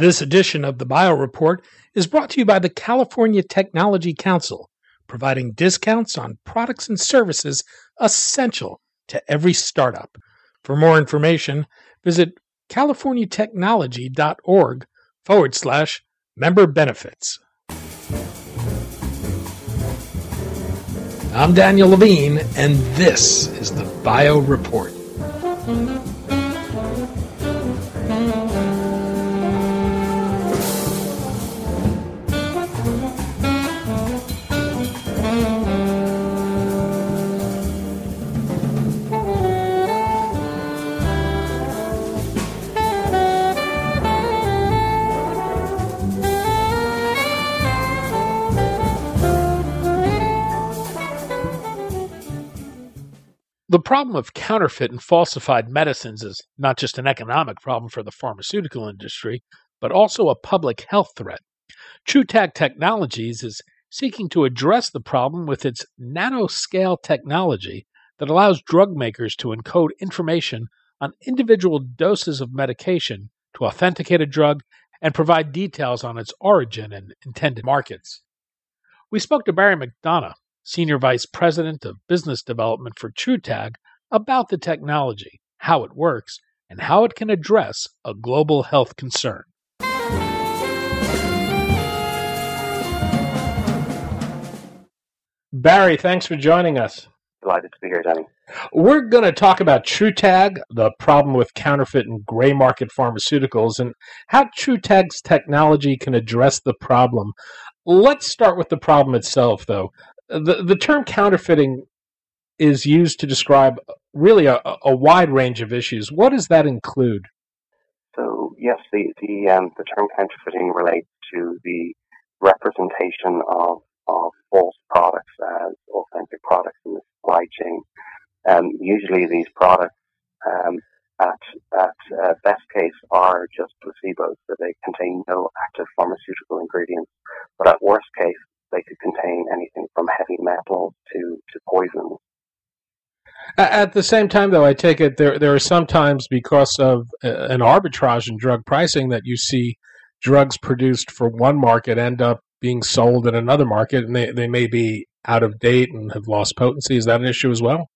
This edition of the Bio Report is brought to you by the California Technology Council, providing discounts on products and services essential to every startup. For more information, visit californiatechnology.org forward slash member benefits. I'm Daniel Levine, and this is the Bio Report. The problem of counterfeit and falsified medicines is not just an economic problem for the pharmaceutical industry, but also a public health threat. TruTag Technologies is seeking to address the problem with its nanoscale technology that allows drug makers to encode information on individual doses of medication to authenticate a drug and provide details on its origin and intended markets. We spoke to Barry McDonough, Senior Vice President of Business Development for TruTag, about the technology, how it works, and how it can address a global health concern. Barry, thanks for joining us. Delighted to be here, Danny. We're going to talk about TruTag, the problem with counterfeit and gray market pharmaceuticals, and how TruTag's technology can address the problem. Let's start with the problem itself, though the the term counterfeiting is used to describe really a, a wide range of issues. What does that include? So yes, the the um, the term counterfeiting relates to the representation of of false products as authentic products in the supply chain. Um, usually, these products um, at at uh, best case are just placebos, so they contain no active pharmaceutical ingredients. But at worst case, they could contain anything from heavy metals to, to poison. At the same time, though, I take it there there are sometimes because of uh, an arbitrage in drug pricing that you see drugs produced for one market end up being sold in another market, and they, they may be out of date and have lost potency. Is that an issue as well?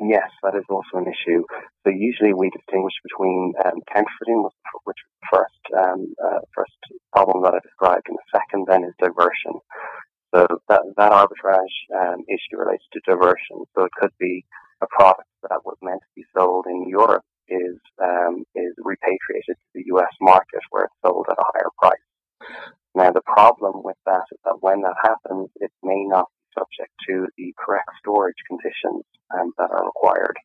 Yes, that is also an issue. So usually we distinguish between um, counterfeiting, which first um, uh, first problem that I described, and the second then is diversion. So that, that arbitrage um, issue relates to diversion. So it could be a product that was meant to be sold in Europe is um, is repatriated to the U.S. market where it's sold at a higher price. Now the problem with that is that when that happens, it may not be subject to the correct storage conditions um, that are required.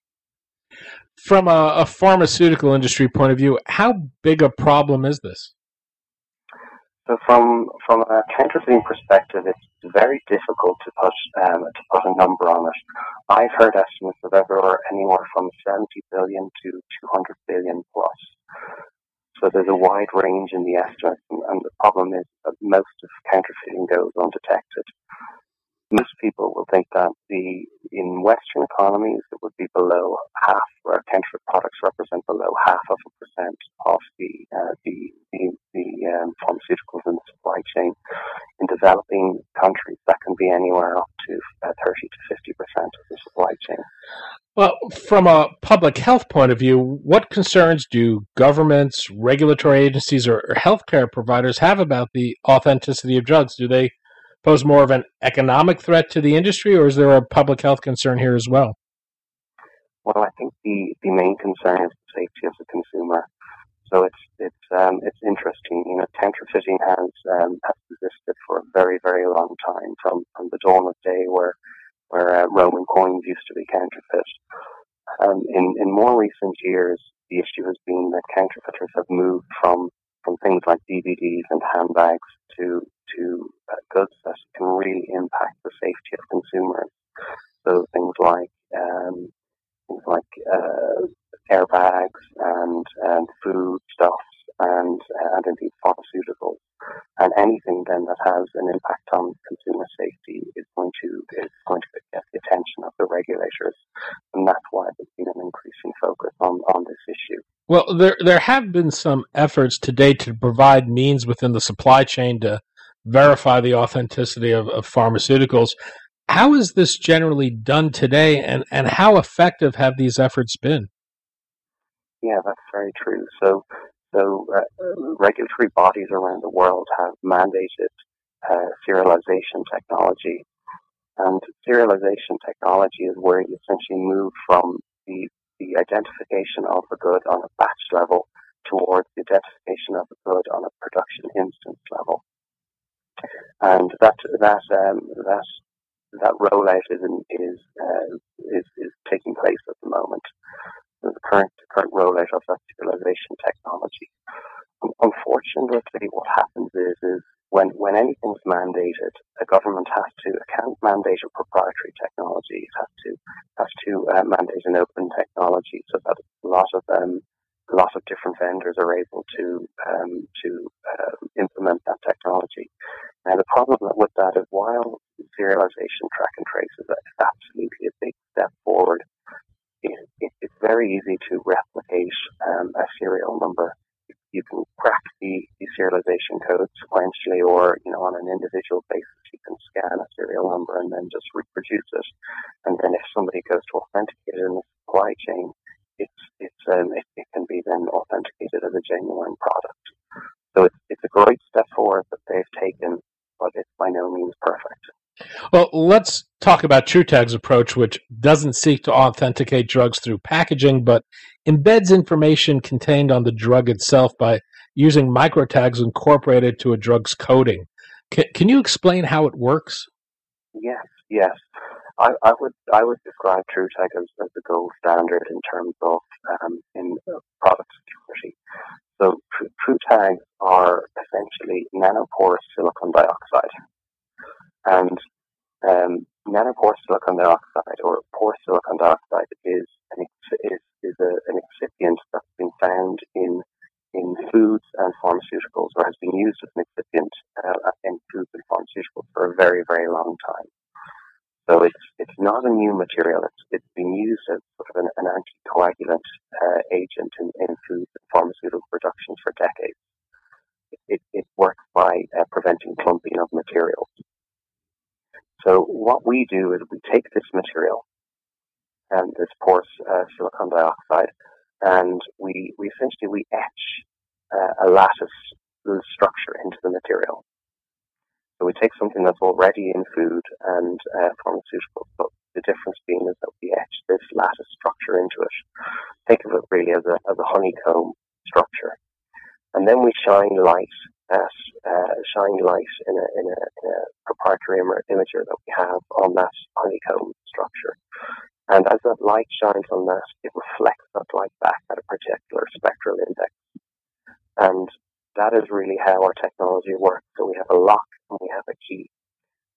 From a, a pharmaceutical industry point of view, how big a problem is this? So from from a counterfeiting perspective, it's very difficult to put um, to put a number on it. I've heard estimates of anywhere from 70 billion to 200 billion plus. So there's a wide range in the estimates, and, and the problem is that most of counterfeiting goes undetected most people will think that the in Western economies it would be below half, where counterfeit products represent below half of a percent of the uh, the the, the um, pharmaceuticals in the supply chain. In developing countries, that can be anywhere up to uh, thirty to fifty percent of the supply chain. Well, from a public health point of view, what concerns do governments, regulatory agencies, or, or healthcare providers have about the authenticity of drugs? Do they pose more of an economic threat to the industry, or is there a public health concern here as well? Well, I think the, the main concern is the safety of the consumer. So it's it's um, it's interesting. You know, counterfeiting has um, has existed for a very very long time, from from the dawn of day, where where uh, Roman coins used to be counterfeit. Um, in in more recent years, the issue has been that counterfeiters have moved from from things like DVDs and handbags to to uh, goods that can really impact the safety of consumers. So things like um, things like uh, airbags and and food stuffs and and indeed pharmaceuticals and anything then that has an impact on consumer safety is going to is going to get the attention of the regulators and that's why there's been an increasing focus on on this issue. Well, there there have been some efforts to date to provide means within the supply chain to verify the authenticity of, of pharmaceuticals. How is this generally done today, and, and how effective have these efforts been? Yeah, that's very true. So, so uh, regulatory bodies around the world have mandated uh, serialization technology, and serialization technology is where you essentially move from the the identification of a good on a batch level towards the identification of a good on a production instance level. And that that um, that that rollout is is, uh, is is taking place at the moment. The current current rollout of that serialization technology. Unfortunately, what happens is is when when anything's mandated, a government has to account mandate a proprietary technology. It has to has to uh, mandate an open technology so that a lot of um, a lot of different vendors are able to um, to uh, implement that technology. Now the problem with that is while serialization track and trace is absolutely a big step forward, it, it, it's very easy to replicate um, a serial number you can crack the, the serialization code sequentially or, you know, on an individual basis, you can scan a serial number and then just reproduce it. And then if somebody goes to authenticate it in the supply chain, it's, it's, um, it, it can be then authenticated as a genuine product. So it's, it's a great step forward that they've taken, but it's by no means perfect. Well, let's talk about TruTag's approach, which doesn't seek to authenticate drugs through packaging, but embeds information contained on the drug itself by using microtags incorporated to a drug's coding. Can, can you explain how it works? Yes, yes. I, I would I would describe TruTag as, as the gold standard in terms of um, in product security. So TruTags are essentially nanoporous silicon dioxide. And um, nanopore silicon dioxide or porous silicon dioxide is an, is, is a, an excipient that's been found in in foods and pharmaceuticals or has been used as an excipient uh, in foods and pharmaceuticals for a very, very long time. So it's it's not a new material. It's it's been used as sort of an, an anticoagulant uh, agent in, in food and pharmaceutical production for decades. It, it, works by uh, preventing clumping of materials. So what we do is we take this material and this porous uh, silicon dioxide, and we, we essentially we etch uh, a lattice structure into the material. So we take something that's already in food and uh, pharmaceuticals, but the difference being is that we etch this lattice structure into it. Think of it really as a, as a honeycomb structure. And then we shine light at uh, shine light in a, in a, in a proprietary Im- imager that we have on that honeycomb structure. And as that light shines on that, it reflects that light back at a particular spectral index. And that is really how our technology works. So we have a lock and we have a key.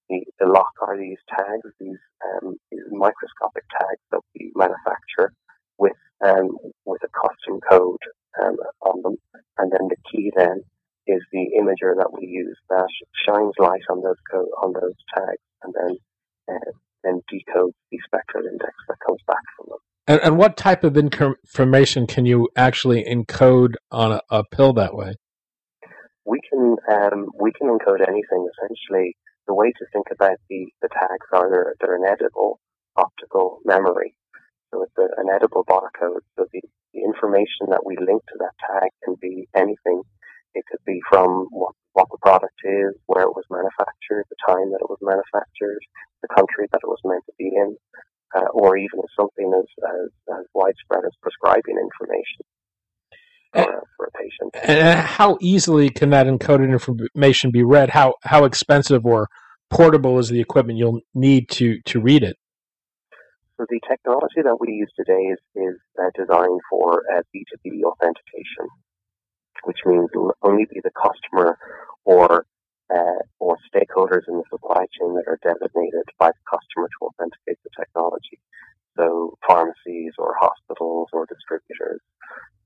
The, the lock are these tags, these, um, these microscopic tags that we manufacture with um, with a custom code um, on them. And then the key then is the imager that we use that shines light on those co- on those tags and then uh, then decodes the spectral index that comes back from them. And, and what type of information can you actually encode on a, a pill that way? Um, we can encode anything. Essentially, the way to think about the, the tags are they're, they're an edible optical memory. So it's a, an edible barcode. So the, the information that we link to that tag can be anything it could be from what, what the product is, where it was manufactured, the time that it was manufactured, the country that it was meant to be in, uh, or even something as, as, as, widespread as prescribing information for, for, a patient. And how easily can that encoded information be read? How how expensive or portable is the equipment you'll need to, to read it? So the technology that we use today is, is uh, designed for uh, B2B authentication which means only be the customer or uh, or stakeholders in the supply chain that are designated by the customer to authenticate the technology. So pharmacies or hospitals or distributors.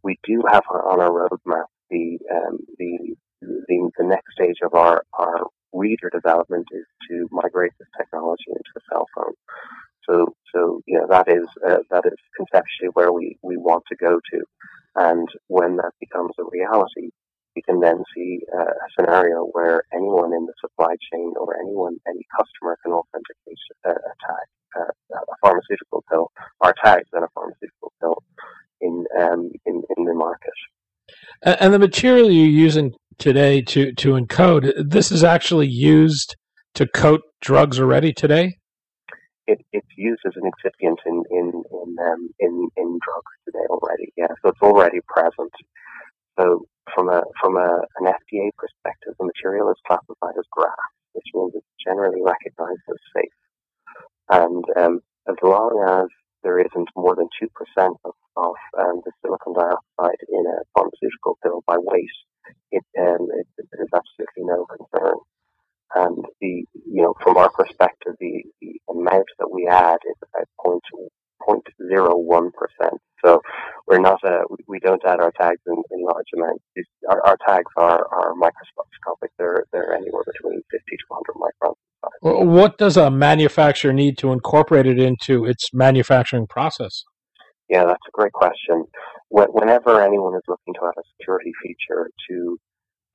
We do have on our roadmap the um, the, the the next stage of our our reader development is to migrate this technology into a cell phone. So so you know that is uh, that is conceptually where we we want to go to. And when that becomes a reality, you can then see uh, a scenario where anyone in the supply chain or anyone, any customer can authenticate a, a tag, uh, a pharmaceutical pill, or tags in a pharmaceutical pill in, um, in, in the market. And the material you're using today to, to encode, this is actually used to coat drugs already today? It, it's used as an excipient in in in, um, in in drugs today already. Yeah, so it's already present. So from a from a, an FDA perspective, the material is classified as GRAS, which means it's generally recognized as safe. And um, as long as there isn't more than two percent of, of um, the silicon dioxide in a pharmaceutical pill by weight, it, um, it, absolutely no concern. And the you know from our perspective, the, the amount that we add is about 0.01%. So we're not a, we don't add our tags in, in large amounts. Our, our, tags are, are microscopic. They're they're anywhere between fifty to hundred microns. What does a manufacturer need to incorporate it into its manufacturing process? Yeah, that's a great question. Whenever anyone is looking to add a security feature to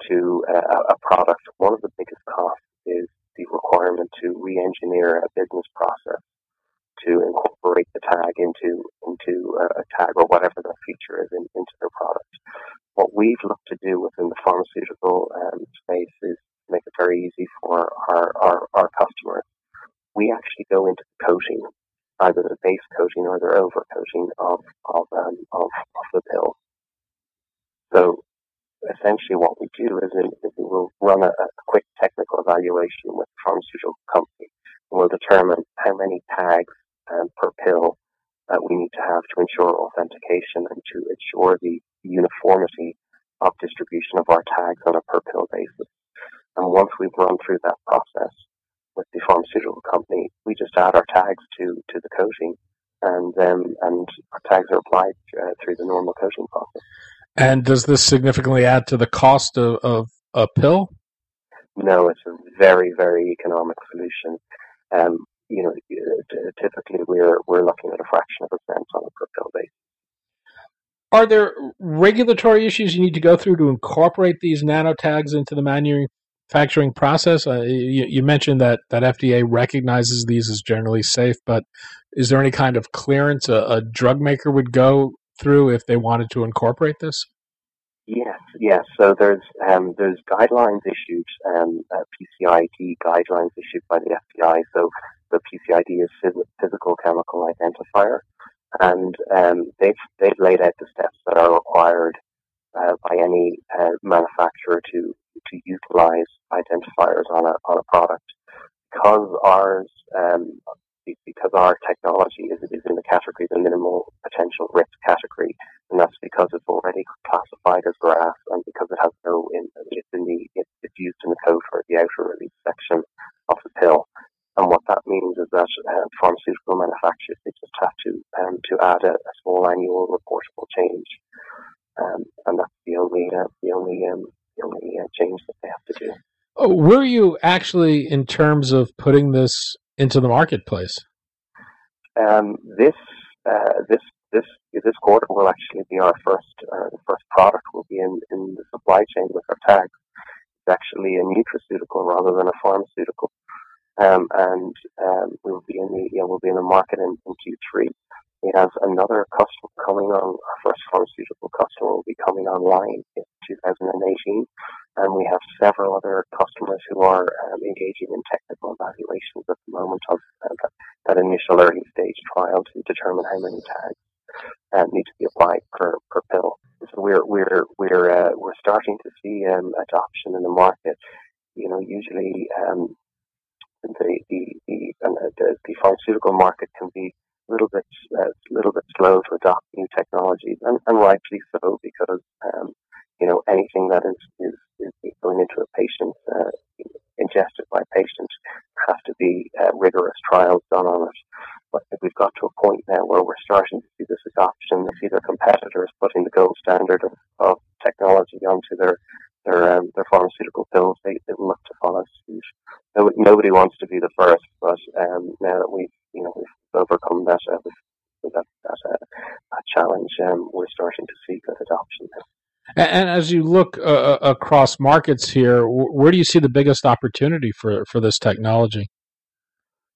to a, a product, one of the biggest costs is the requirement to re-engineer a business process to incorporate the tag into into a, tag or whatever the feature is in, into their product. What we've looked to do within the pharmaceutical um, space is make it very easy for our, our, our customers. We actually go into the coating, either the base coating or the over coating of of, um, of, of the pill. So essentially what we do is, is we will run a, a, quick technical evaluation with the pharmaceutical company and we'll determine how many tags um, per pill that we need to have to ensure authentication and to ensure the uniformity of distribution of our tags on a per pill basis. And once we've run through that process with the pharmaceutical company, we just add our tags to, to the coating and um, and our tags are applied uh, through the normal coating process. And does this significantly add to the cost of, of a pill? No, it's a very, very economic solution. Um, you know, typically we're we're looking at a fraction of a cent on a per pill basis. Are there regulatory issues you need to go through to incorporate these nano tags into the manufacturing process? Uh, you, you, mentioned that, that FDA recognizes these as generally safe, but is there any kind of clearance a, a drug maker would go through if they wanted to incorporate this? Yes, yes. So there's um, there's guidelines issued, um, uh, PCID guidelines issued by the FBI. So the PCID is physical chemical identifier, and um, they've they've laid out the steps that are required uh, by any uh, manufacturer to to utilize identifiers on a on a product. Because ours um, because our technology is, is in the category, the minimal potential risk category, and that's because it's already classified as GRAS and because it has no, in, it's in the, it's used in the code the outer release section of the pill. And what that means is that uh, pharmaceutical manufacturers they just have to um, to add a, a, small annual reportable change, um, and that's the only uh, the only um, the uh, change that they have to do. Oh, were you actually in terms of putting this into the marketplace? Um, this uh, this this this quarter will actually be our first uh, first product will be in, in the supply chain with our tags. It's actually a nutraceutical rather than a pharmaceutical, um, and um, we will be in the know, we'll be in the market in, in Q3. We have another customer coming on. Our first pharmaceutical customer will be coming online in 2018, and we have several other customers who are um, engaging in technical evaluations at the moment of uh, that, that, initial early stage trial to determine how many tags uh, need to be applied per, per pill. So we're we're we're uh, we're starting to see um, adoption in the market. You know, usually um, the the the, uh, the the pharmaceutical market can be a little bit uh, little bit slow to adopt new technologies, and, and rightly so because um, you know anything that is, is, is going into a patient uh, ingested by patients has to be uh, rigorous trials done on it. But we've got to a point now where we're starting to see this adoption. We see their competitors putting the gold standard of, of technology onto their their um, their pharmaceutical pills. They, they look to follow suit. Nobody wants to be the first, but um, now that we've overcome that, uh, that, that's a, a challenge um, we're starting to see good adoption now. And, as you look uh, uh across markets here, where do you see the biggest opportunity for, for this technology?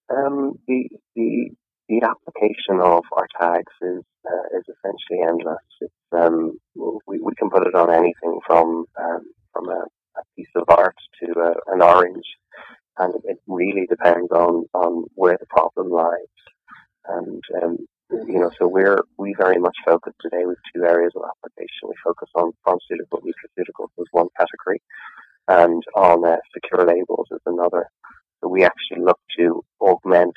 Um, the, the the application of our tags is uh, is essentially endless. It's, um, we, we can put it on anything from um, from a, a, piece of art to a, an orange, and it really depends on, on where the problem lies. And um, you know, so we're we very much focus today with two areas of application. We focus on pharmaceutical nutraceuticals as one category, and on uh, secure labels as another. So we actually look to augment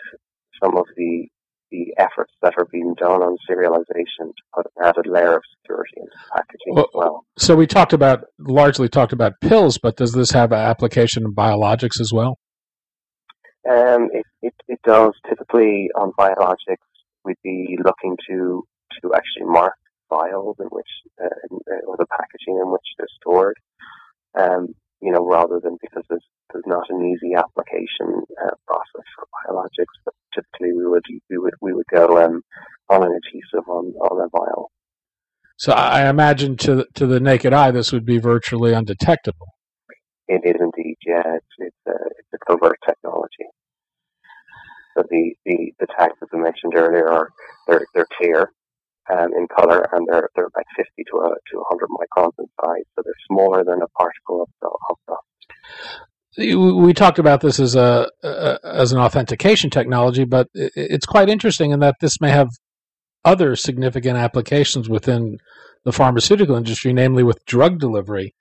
some of the the efforts that are being done on serialization to put an added layer of security into packaging well, as well. So we talked about largely talked about pills, but does this have an application in biologics as well? Um, it, it. Typically on biologics, we'd be looking to to actually mark vials in which uh, uh, or the packaging in which they're stored. Um, you know, rather than because there's there's not an easy application uh, process for biologics, but typically we would we would we would go um, on an adhesive on on a vial. So I imagine to to the naked eye, this would be virtually undetectable. It is indeed, yeah. It's it's a, it's a covert technology. So the, the, the tags, as I mentioned earlier, are they're they're clear um, in color and they're they're about fifty to a, to hundred microns in size. So they're smaller than a particle of, of dust we talked about this as a, a, as an authentication technology, but it's quite interesting in that this may have other significant applications within the pharmaceutical industry, namely with drug delivery.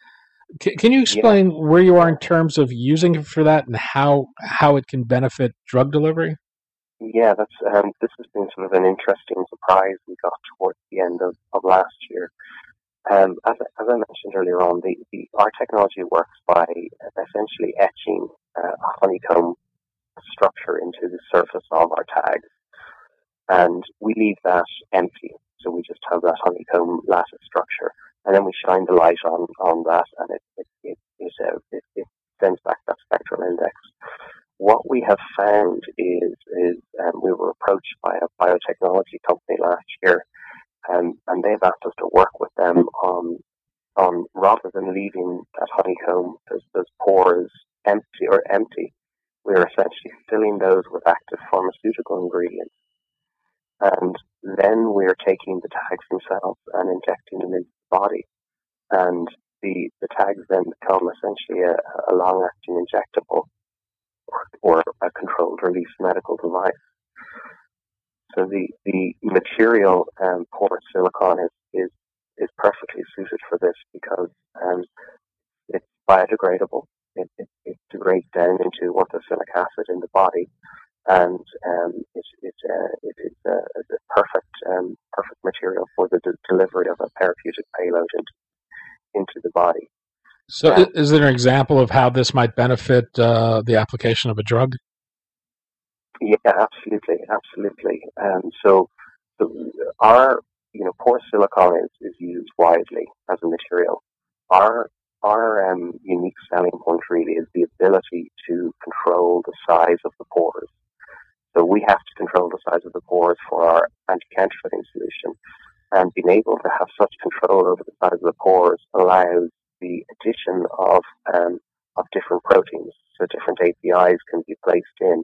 C- can you explain yeah. where you are in terms of using it for that and how how it can benefit drug delivery? Yeah, that's um, this has been sort of an interesting surprise we got towards the end of, of last year. Um, as, as, I mentioned earlier on, the, the, our technology works by essentially etching uh, a honeycomb structure into the surface of our tags. And we leave that empty. So we just have that honeycomb lattice structure. And then we shine the light on, on that and it, it, it, it, uh, it, it sends back that spectral index. What we have found is, is um, we were approached by a biotechnology company last year um, and they've asked us to work with them on on rather than leaving that honeycomb as those pores empty or empty, we're essentially filling those with active pharmaceutical ingredients. And then we're taking the tags themselves and injecting them into the body. And the, the tags then become essentially a, a long acting injectable or, a controlled release medical device. So the, the material um, porous silicon is, is, is perfectly suited for this because um, it's biodegradable. It, it, it, degrades down into orthosilicic acid in the body, and um, it's, it's, uh, it is a, a perfect um, perfect material for the de- delivery of a therapeutic payload into into the body. So, is there an example of how this might benefit uh, the application of a drug? Yeah, absolutely, absolutely. Um, so, so our you know porous silicon is, is used widely as a material. Our our um, unique selling point really is the ability to control the size of the pores. So we have to control the size of the pores for our anti-counterfeiting solution, and being able to have such control over the size of the pores allows the addition of um, of different proteins. So different APIs can be placed in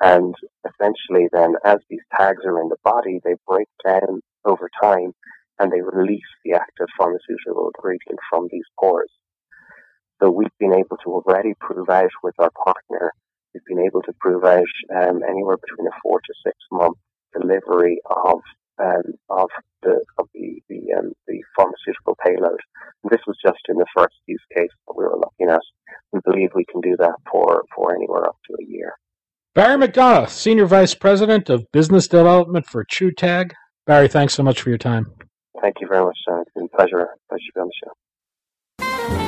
and essentially then as these tags are in the body, they break down over time and they release the active pharmaceutical ingredient from these pores. So we've been able to already prove out with our partner, we've been able to prove out um, anywhere between a four to six month delivery of um, of the of the the, um, the pharmaceutical payload. And this was just in the first use case that we were looking at. We believe we can do that for, for anywhere up to a year. Barry McDonough, Senior Vice President of Business Development for TruTag. Barry, thanks so much for your time. Thank you very much, John. It's been a pleasure, pleasure to be on the show.